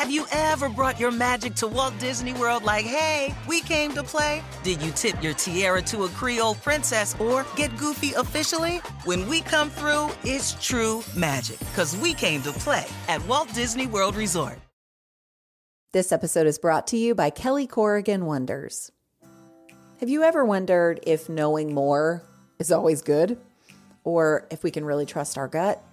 Have you ever brought your magic to Walt Disney World like, hey, we came to play? Did you tip your tiara to a Creole princess or get goofy officially? When we come through, it's true magic because we came to play at Walt Disney World Resort. This episode is brought to you by Kelly Corrigan Wonders. Have you ever wondered if knowing more is always good? Or if we can really trust our gut?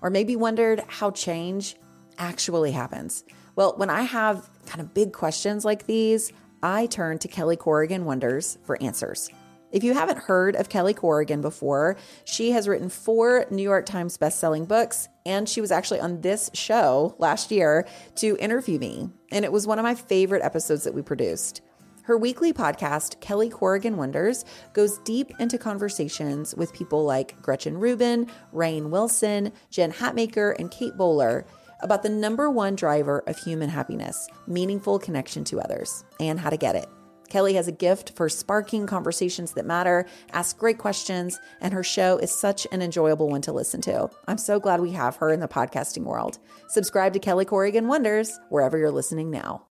Or maybe wondered how change actually happens? Well, when I have kind of big questions like these, I turn to Kelly Corrigan Wonders for answers. If you haven't heard of Kelly Corrigan before, she has written four New York Times bestselling books, and she was actually on this show last year to interview me. And it was one of my favorite episodes that we produced. Her weekly podcast, Kelly Corrigan Wonders, goes deep into conversations with people like Gretchen Rubin, Rainn Wilson, Jen Hatmaker, and Kate Bowler about the number one driver of human happiness meaningful connection to others and how to get it. Kelly has a gift for sparking conversations that matter, asks great questions, and her show is such an enjoyable one to listen to. I'm so glad we have her in the podcasting world. Subscribe to Kelly Corrigan Wonders wherever you're listening now.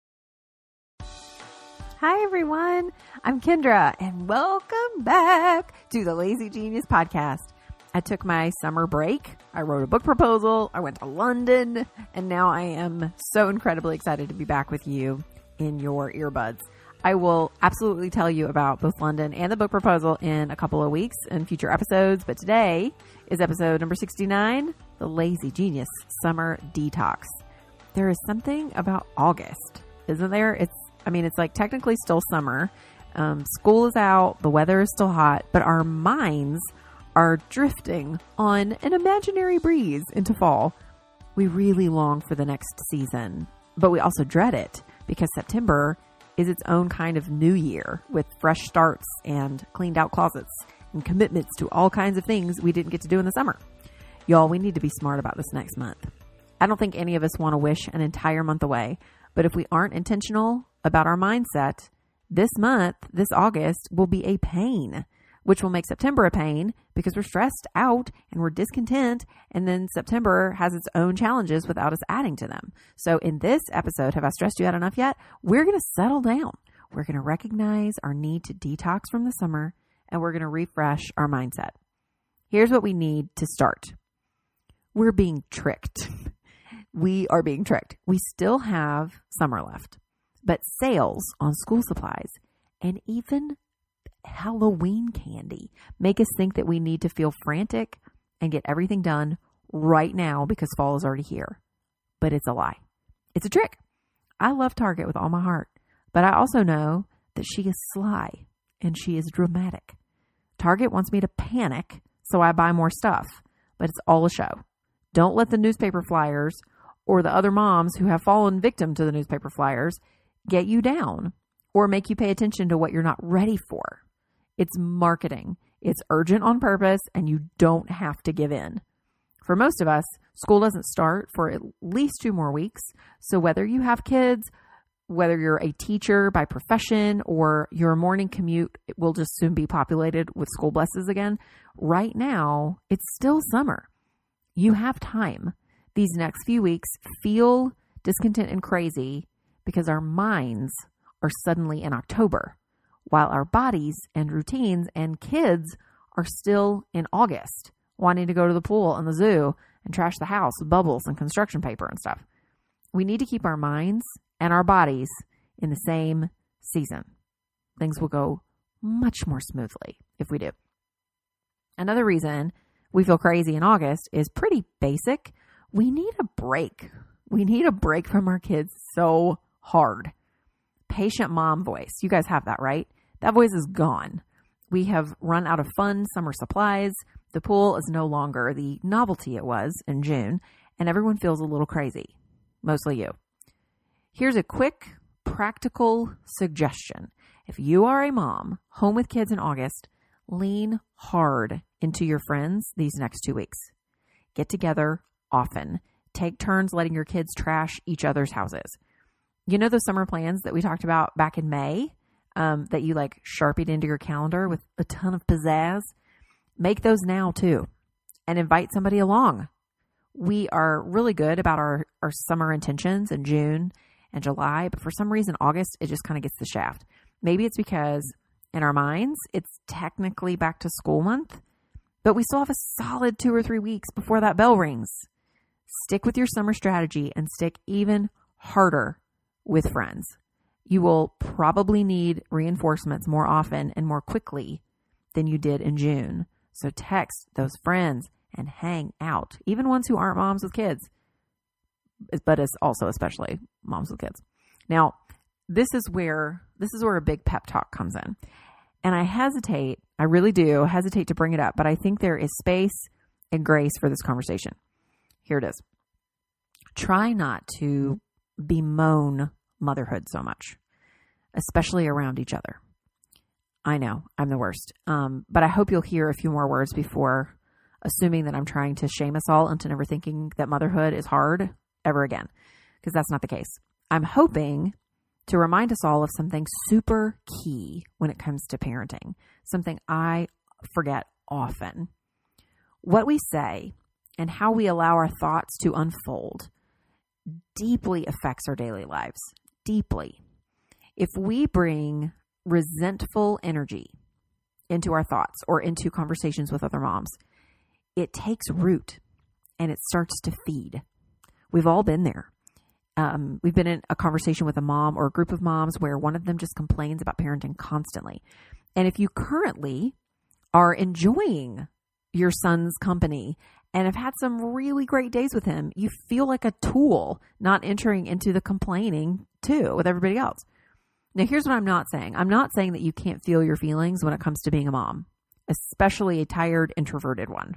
Hi, everyone. I'm Kendra, and welcome back to the Lazy Genius Podcast. I took my summer break. I wrote a book proposal. I went to London, and now I am so incredibly excited to be back with you in your earbuds. I will absolutely tell you about both London and the book proposal in a couple of weeks in future episodes, but today is episode number 69 The Lazy Genius Summer Detox. There is something about August, isn't there? It's, I mean, it's like technically still summer. Um, school is out, the weather is still hot, but our minds are drifting on an imaginary breeze into fall. We really long for the next season, but we also dread it because September is its own kind of new year with fresh starts and cleaned out closets and commitments to all kinds of things we didn't get to do in the summer. Y'all, we need to be smart about this next month. I don't think any of us want to wish an entire month away, but if we aren't intentional about our mindset, this month, this August, will be a pain which will make September a pain because we're stressed out and we're discontent. And then September has its own challenges without us adding to them. So, in this episode, have I stressed you out enough yet? We're going to settle down. We're going to recognize our need to detox from the summer and we're going to refresh our mindset. Here's what we need to start we're being tricked. we are being tricked. We still have summer left, but sales on school supplies and even Halloween candy make us think that we need to feel frantic and get everything done right now because fall is already here. But it's a lie. It's a trick. I love Target with all my heart, but I also know that she is sly and she is dramatic. Target wants me to panic, so I buy more stuff, but it's all a show. Don't let the newspaper flyers or the other moms who have fallen victim to the newspaper flyers get you down or make you pay attention to what you're not ready for. It's marketing. It's urgent on purpose, and you don't have to give in. For most of us, school doesn't start for at least two more weeks. So, whether you have kids, whether you're a teacher by profession, or your morning commute will just soon be populated with school buses again, right now, it's still summer. You have time. These next few weeks feel discontent and crazy because our minds are suddenly in October while our bodies and routines and kids are still in August, wanting to go to the pool and the zoo and trash the house with bubbles and construction paper and stuff. We need to keep our minds and our bodies in the same season. Things will go much more smoothly if we do. Another reason we feel crazy in August is pretty basic. We need a break. We need a break from our kids so hard. Patient mom voice. You guys have that, right? That voice is gone. We have run out of fun summer supplies. The pool is no longer the novelty it was in June, and everyone feels a little crazy, mostly you. Here's a quick, practical suggestion. If you are a mom home with kids in August, lean hard into your friends these next two weeks. Get together often. Take turns letting your kids trash each other's houses. You know those summer plans that we talked about back in May? um, that you like sharpied into your calendar with a ton of pizzazz, make those now too and invite somebody along. we are really good about our, our summer intentions in June and July, but for some reason, August, it just kind of gets the shaft. Maybe it's because in our minds, it's technically back to school month, but we still have a solid two or three weeks before that bell rings. Stick with your summer strategy and stick even harder with friends. You will probably need reinforcements more often and more quickly than you did in June. So text those friends and hang out, even ones who aren't moms with kids, but it's also especially moms with kids. Now, this is where this is where a big pep talk comes in. And I hesitate, I really do hesitate to bring it up, but I think there is space and grace for this conversation. Here it is. Try not to bemoan motherhood so much, especially around each other. I know I'm the worst. Um, but I hope you'll hear a few more words before assuming that I'm trying to shame us all into never thinking that motherhood is hard ever again, because that's not the case. I'm hoping to remind us all of something super key when it comes to parenting, something I forget often. What we say and how we allow our thoughts to unfold deeply affects our daily lives. Deeply. If we bring resentful energy into our thoughts or into conversations with other moms, it takes root and it starts to feed. We've all been there. Um, we've been in a conversation with a mom or a group of moms where one of them just complains about parenting constantly. And if you currently are enjoying your son's company and I've had some really great days with him, you feel like a tool not entering into the complaining too with everybody else. Now, here's what I'm not saying I'm not saying that you can't feel your feelings when it comes to being a mom, especially a tired, introverted one.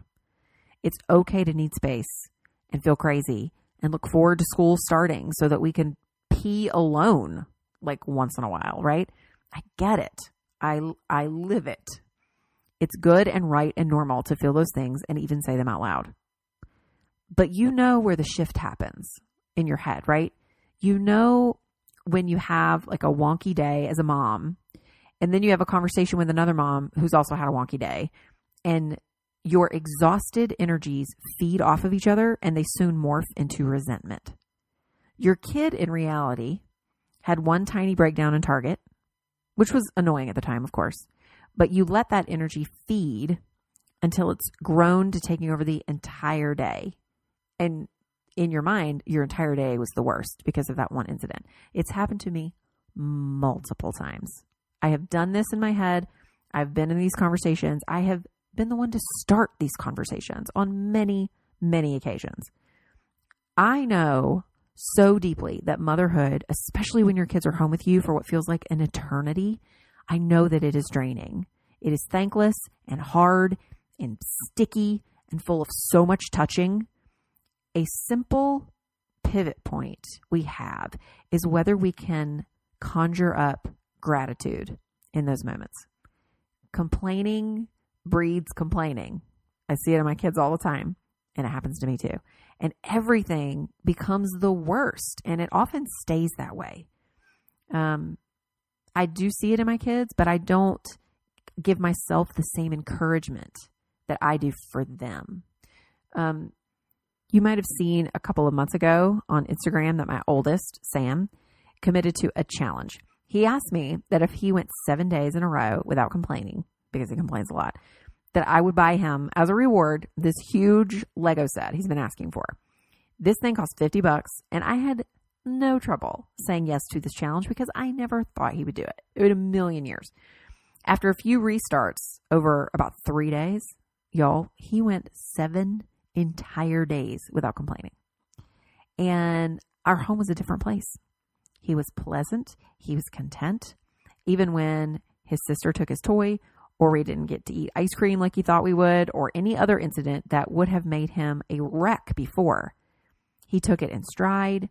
It's okay to need space and feel crazy and look forward to school starting so that we can pee alone like once in a while, right? I get it. I I live it. It's good and right and normal to feel those things and even say them out loud. But you know where the shift happens in your head, right? You know when you have like a wonky day as a mom and then you have a conversation with another mom who's also had a wonky day and your exhausted energies feed off of each other and they soon morph into resentment. Your kid, in reality, had one tiny breakdown in Target, which was annoying at the time, of course, but you let that energy feed until it's grown to taking over the entire day. And in your mind, your entire day was the worst because of that one incident. It's happened to me multiple times. I have done this in my head. I've been in these conversations. I have been the one to start these conversations on many, many occasions. I know so deeply that motherhood, especially when your kids are home with you for what feels like an eternity, I know that it is draining. It is thankless and hard and sticky and full of so much touching. A simple pivot point we have is whether we can conjure up gratitude in those moments. Complaining breeds complaining. I see it in my kids all the time, and it happens to me too. And everything becomes the worst, and it often stays that way. Um, I do see it in my kids, but I don't give myself the same encouragement that I do for them. Um, you might have seen a couple of months ago on Instagram that my oldest, Sam, committed to a challenge. He asked me that if he went seven days in a row without complaining, because he complains a lot, that I would buy him as a reward this huge Lego set he's been asking for. This thing cost 50 bucks, and I had no trouble saying yes to this challenge because I never thought he would do it It in a million years. After a few restarts over about three days, y'all, he went seven entire days without complaining. And our home was a different place. He was pleasant, he was content. Even when his sister took his toy or we didn't get to eat ice cream like he thought we would, or any other incident that would have made him a wreck before. He took it in stride.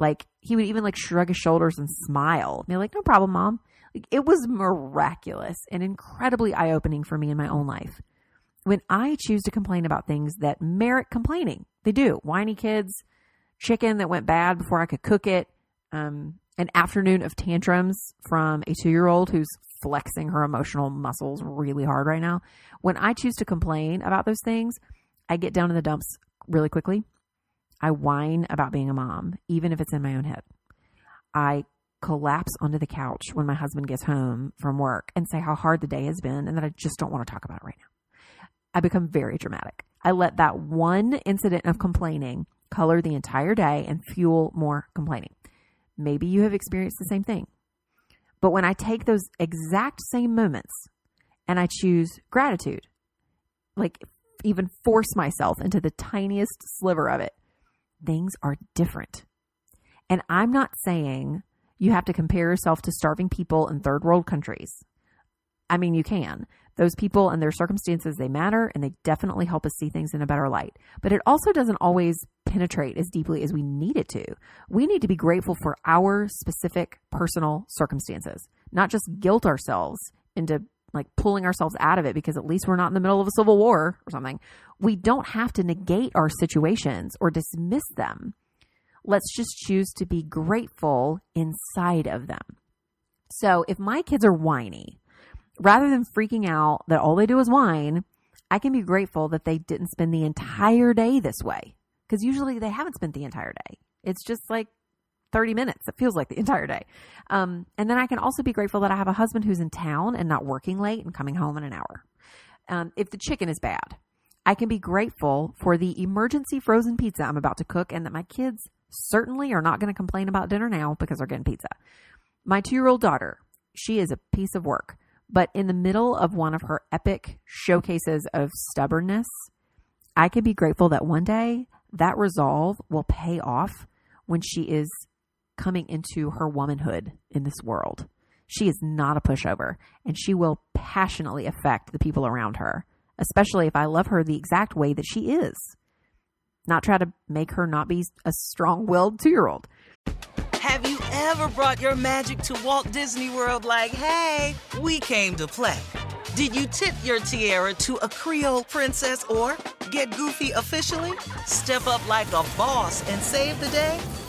Like he would even like shrug his shoulders and smile. Be like, no problem, mom. Like, it was miraculous and incredibly eye opening for me in my own life. When I choose to complain about things that merit complaining, they do. Whiny kids, chicken that went bad before I could cook it, um, an afternoon of tantrums from a two year old who's flexing her emotional muscles really hard right now. When I choose to complain about those things, I get down in the dumps really quickly I whine about being a mom, even if it's in my own head. I collapse onto the couch when my husband gets home from work and say how hard the day has been and that I just don't want to talk about it right now. I become very dramatic. I let that one incident of complaining color the entire day and fuel more complaining. Maybe you have experienced the same thing. But when I take those exact same moments and I choose gratitude, like even force myself into the tiniest sliver of it, things are different. And I'm not saying you have to compare yourself to starving people in third world countries. I mean, you can. Those people and their circumstances, they matter and they definitely help us see things in a better light. But it also doesn't always penetrate as deeply as we need it to. We need to be grateful for our specific personal circumstances, not just guilt ourselves into like pulling ourselves out of it because at least we're not in the middle of a civil war or something. We don't have to negate our situations or dismiss them. Let's just choose to be grateful inside of them. So if my kids are whiny, rather than freaking out that all they do is whine, I can be grateful that they didn't spend the entire day this way. Because usually they haven't spent the entire day. It's just like 30 minutes. It feels like the entire day. Um, and then I can also be grateful that I have a husband who's in town and not working late and coming home in an hour. Um, if the chicken is bad, I can be grateful for the emergency frozen pizza I'm about to cook and that my kids certainly are not going to complain about dinner now because they're getting pizza. My two year old daughter, she is a piece of work. But in the middle of one of her epic showcases of stubbornness, I can be grateful that one day that resolve will pay off when she is coming into her womanhood in this world. She is not a pushover and she will passionately affect the people around her, especially if I love her the exact way that she is. Not try to make her not be a strong willed two year old. Have you ever brought your magic to Walt Disney World like, hey, we came to play? Did you tip your tiara to a Creole princess or get goofy officially? Step up like a boss and save the day?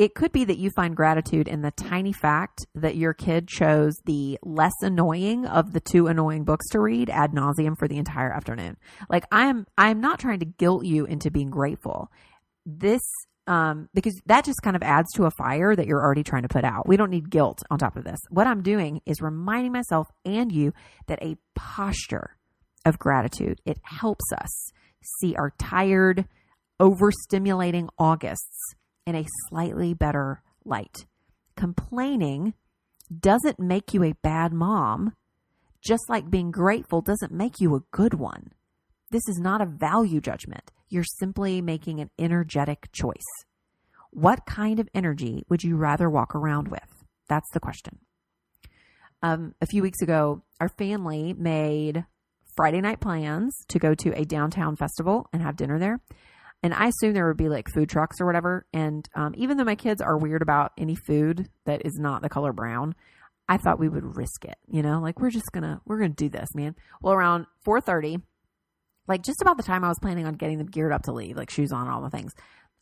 It could be that you find gratitude in the tiny fact that your kid chose the less annoying of the two annoying books to read ad nauseum for the entire afternoon. Like I'm, I'm not trying to guilt you into being grateful. This, um, because that just kind of adds to a fire that you're already trying to put out. We don't need guilt on top of this. What I'm doing is reminding myself and you that a posture of gratitude, it helps us see our tired, overstimulating Augusts in a slightly better light. Complaining doesn't make you a bad mom, just like being grateful doesn't make you a good one. This is not a value judgment. You're simply making an energetic choice. What kind of energy would you rather walk around with? That's the question. Um, a few weeks ago, our family made Friday night plans to go to a downtown festival and have dinner there. And I assume there would be like food trucks or whatever. And um, even though my kids are weird about any food that is not the color brown, I thought we would risk it. You know, like we're just gonna we're gonna do this, man. Well, around four thirty, like just about the time I was planning on getting them geared up to leave, like shoes on, all the things.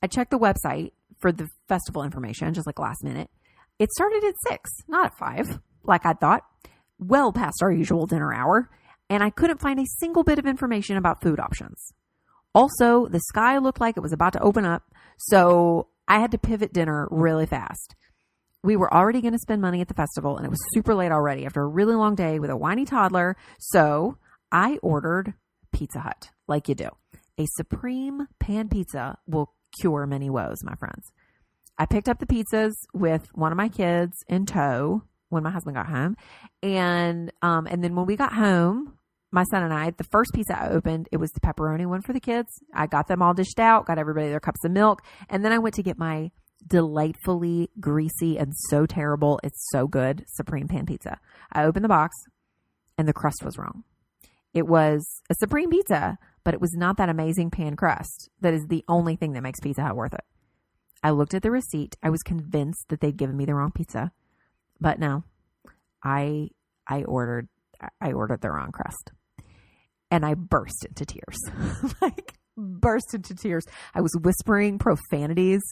I checked the website for the festival information, just like last minute. It started at six, not at five, like I thought. Well past our usual dinner hour, and I couldn't find a single bit of information about food options. Also, the sky looked like it was about to open up, so I had to pivot dinner really fast. We were already going to spend money at the festival, and it was super late already after a really long day with a whiny toddler. So I ordered Pizza Hut, like you do. A supreme pan pizza will cure many woes, my friends. I picked up the pizzas with one of my kids in tow, when my husband got home. And um and then when we got home, my son and I, the first pizza I opened, it was the pepperoni one for the kids. I got them all dished out, got everybody their cups of milk, and then I went to get my delightfully greasy and so terrible, it's so good supreme pan pizza. I opened the box and the crust was wrong. It was a supreme pizza, but it was not that amazing pan crust that is the only thing that makes Pizza Hut worth it. I looked at the receipt. I was convinced that they'd given me the wrong pizza, but no, I I ordered I ordered the wrong crust, and I burst into tears, like burst into tears. I was whispering profanities,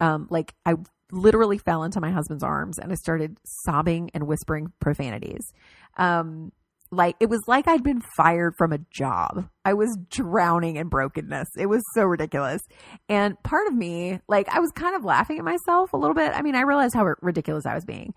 um, like I literally fell into my husband's arms and I started sobbing and whispering profanities. Um, like it was like I'd been fired from a job. I was drowning in brokenness. It was so ridiculous. And part of me, like I was kind of laughing at myself a little bit. I mean, I realized how ridiculous I was being.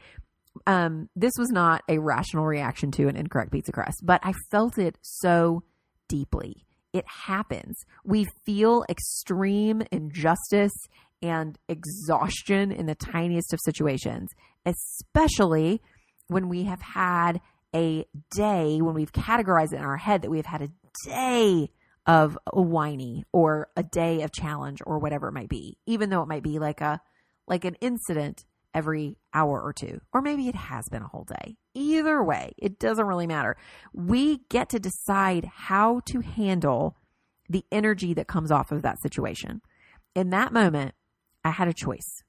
Um, this was not a rational reaction to an incorrect pizza crust, but I felt it so deeply. It happens. We feel extreme injustice and exhaustion in the tiniest of situations, especially when we have had a day when we've categorized it in our head that we've had a day of a whiny or a day of challenge or whatever it might be, even though it might be like a like an incident every hour or two, or maybe it has been a whole day. Either way, it doesn't really matter. We get to decide how to handle the energy that comes off of that situation. In that moment, I had a choice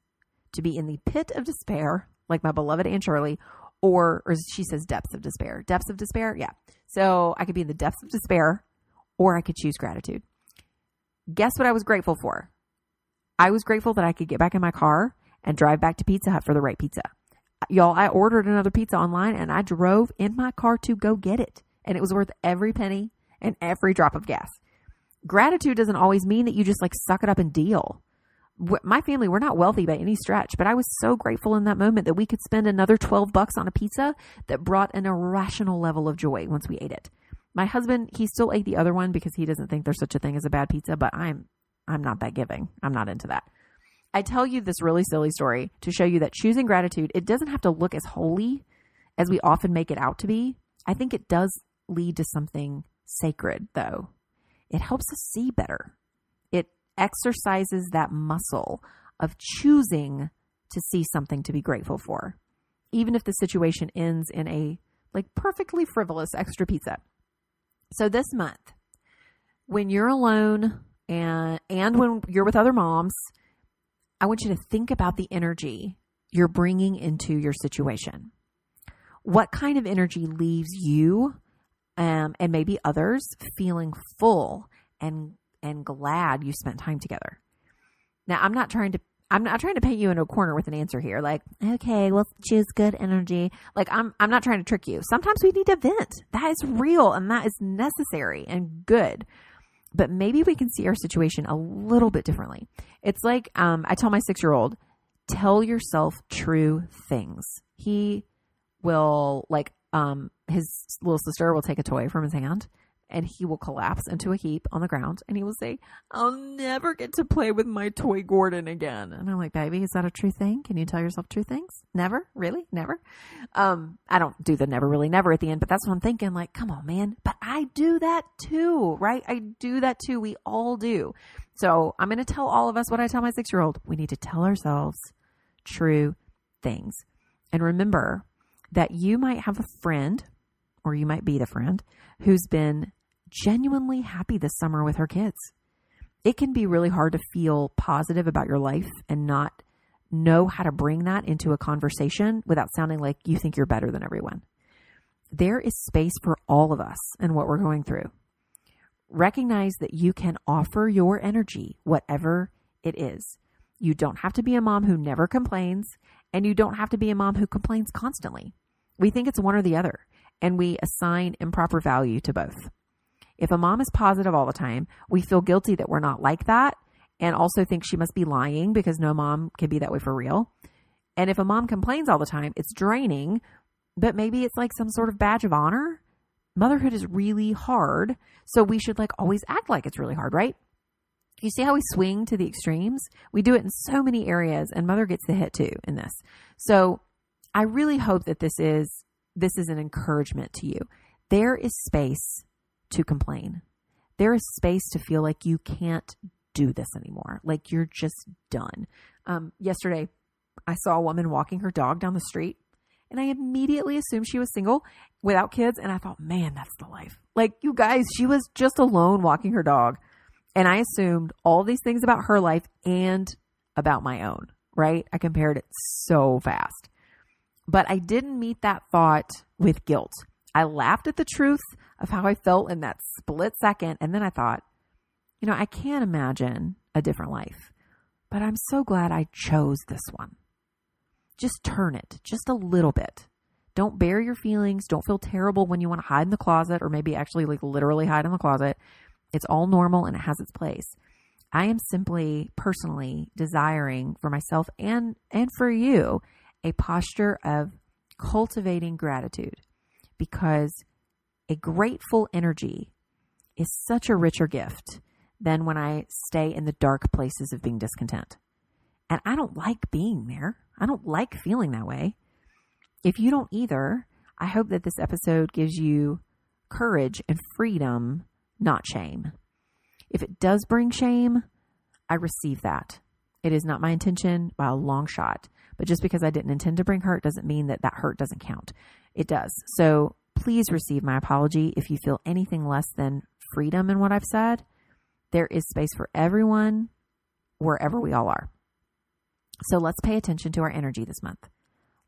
to be in the pit of despair, like my beloved Aunt Shirley, or or she says depths of despair. Depths of despair, yeah. So I could be in the depths of despair, or I could choose gratitude. Guess what I was grateful for? I was grateful that I could get back in my car and drive back to Pizza Hut for the right pizza. Y'all, I ordered another pizza online and I drove in my car to go get it. And it was worth every penny and every drop of gas. Gratitude doesn't always mean that you just like suck it up and deal my family we're not wealthy by any stretch but i was so grateful in that moment that we could spend another 12 bucks on a pizza that brought an irrational level of joy once we ate it my husband he still ate the other one because he doesn't think there's such a thing as a bad pizza but i'm i'm not that giving i'm not into that i tell you this really silly story to show you that choosing gratitude it doesn't have to look as holy as we often make it out to be. I think it does lead to something sacred though. It helps us see better. It exercises that muscle of choosing to see something to be grateful for, even if the situation ends in a like perfectly frivolous extra pizza. So this month, when you're alone and and when you're with other moms, I want you to think about the energy you're bringing into your situation. What kind of energy leaves you um, and maybe others feeling full and and glad you spent time together. Now, I'm not trying to I'm not trying to paint you in a corner with an answer here. Like, okay, well, choose good energy. Like, I'm I'm not trying to trick you. Sometimes we need to vent. That is real and that is necessary and good. But maybe we can see our situation a little bit differently. It's like um, I tell my six year old, tell yourself true things. He will like um, his little sister will take a toy from his hand and he will collapse into a heap on the ground and he will say, I'll never get to play with my toy Gordon again. And I'm like, baby, is that a true thing? Can you tell yourself true things? Never? Really? Never? Um, I don't do the never really never at the end, but that's what I'm thinking. Like, come on, man. But I do that too, right? I do that too. We all do. So I'm going to tell all of us what I tell my six year old. We need to tell ourselves true things. And remember that you might have a friend or you might be the friend who's been genuinely happy this summer with her kids. It can be really hard to feel positive about your life and not know how to bring that into a conversation without sounding like you think you're better than everyone. There is space for all of us and what we're going through. Recognize that you can offer your energy, whatever it is. You don't have to be a mom who never complains, and you don't have to be a mom who complains constantly. We think it's one or the other, and we assign improper value to both. If a mom is positive all the time, we feel guilty that we're not like that and also think she must be lying because no mom can be that way for real. And if a mom complains all the time, it's draining, but maybe it's like some sort of badge of honor. Motherhood is really hard, so we should like always act like it's really hard, right? You see how we swing to the extremes? We do it in so many areas, and mother gets the hit too in this. So I really hope that this is this is an encouragement to you. There is space to complain. There is space to feel like you can't do this anymore. Like you're just done. Um, yesterday, I saw a woman walking her dog down the street, and I immediately assumed she was single without kids. And I thought, man, that's the life. Like, you guys, she was just alone walking her dog. And I assumed all these things about her life and about my own, right? I compared it so fast. But I didn't meet that thought with guilt. I laughed at the truth of how I felt in that split second. And then I thought, you know, I can't imagine a different life, but I'm so glad I chose this one. Just turn it just a little bit. Don't bear your feelings. Don't feel terrible when you want to hide in the closet or maybe actually like literally hide in the closet. It's all normal and it has its place. I am simply personally desiring for myself and and for you a posture of cultivating gratitude because a grateful energy is such a richer gift than when I stay in the dark places of being discontent. And I don't like being there. I don't like feeling that way. If you don't either, I hope that this episode gives you courage and freedom, not shame. If it does bring shame, I receive that. It is not my intention by a long shot. But just because I didn't intend to bring hurt doesn't mean that that hurt doesn't count. It does. So please receive my apology if you feel anything less than freedom in what I've said. There is space for everyone wherever we all are. So let's pay attention to our energy this month.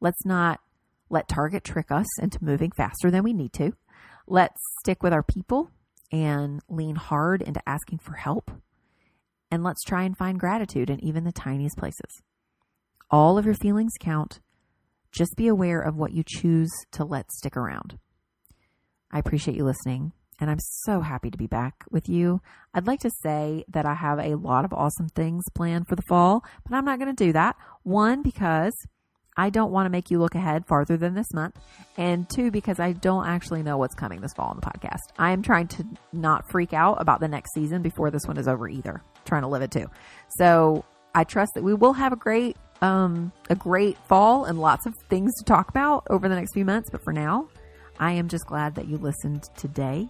Let's not let Target trick us into moving faster than we need to. Let's stick with our people and lean hard into asking for help. And let's try and find gratitude in even the tiniest places. All of your feelings count. Just be aware of what you choose to let stick around. I appreciate you listening, and I'm so happy to be back with you. I'd like to say that I have a lot of awesome things planned for the fall, but I'm not going to do that. One, because I don't want to make you look ahead farther than this month. And two, because I don't actually know what's coming this fall on the podcast. I am trying to not freak out about the next season before this one is over either. I'm trying to live it too. So I trust that we will have a great um, a great fall and lots of things to talk about over the next few months. But for now, I am just glad that you listened today.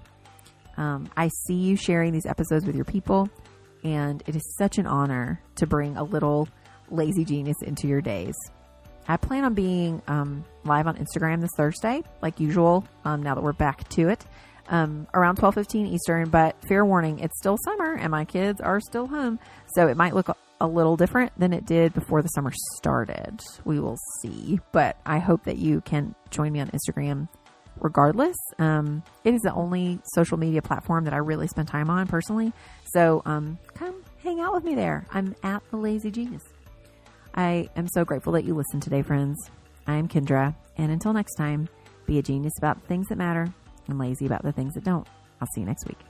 Um, I see you sharing these episodes with your people, and it is such an honor to bring a little lazy genius into your days. I plan on being um, live on Instagram this Thursday, like usual. Um, now that we're back to it, um, around twelve fifteen Eastern. But fair warning, it's still summer, and my kids are still home, so it might look a little different than it did before the summer started. We will see. But I hope that you can join me on Instagram regardless. Um, it is the only social media platform that I really spend time on personally. So um, come hang out with me there. I'm at the Lazy Genius. I am so grateful that you listened today, friends. I'm Kendra. And until next time, be a genius about the things that matter and lazy about the things that don't. I'll see you next week.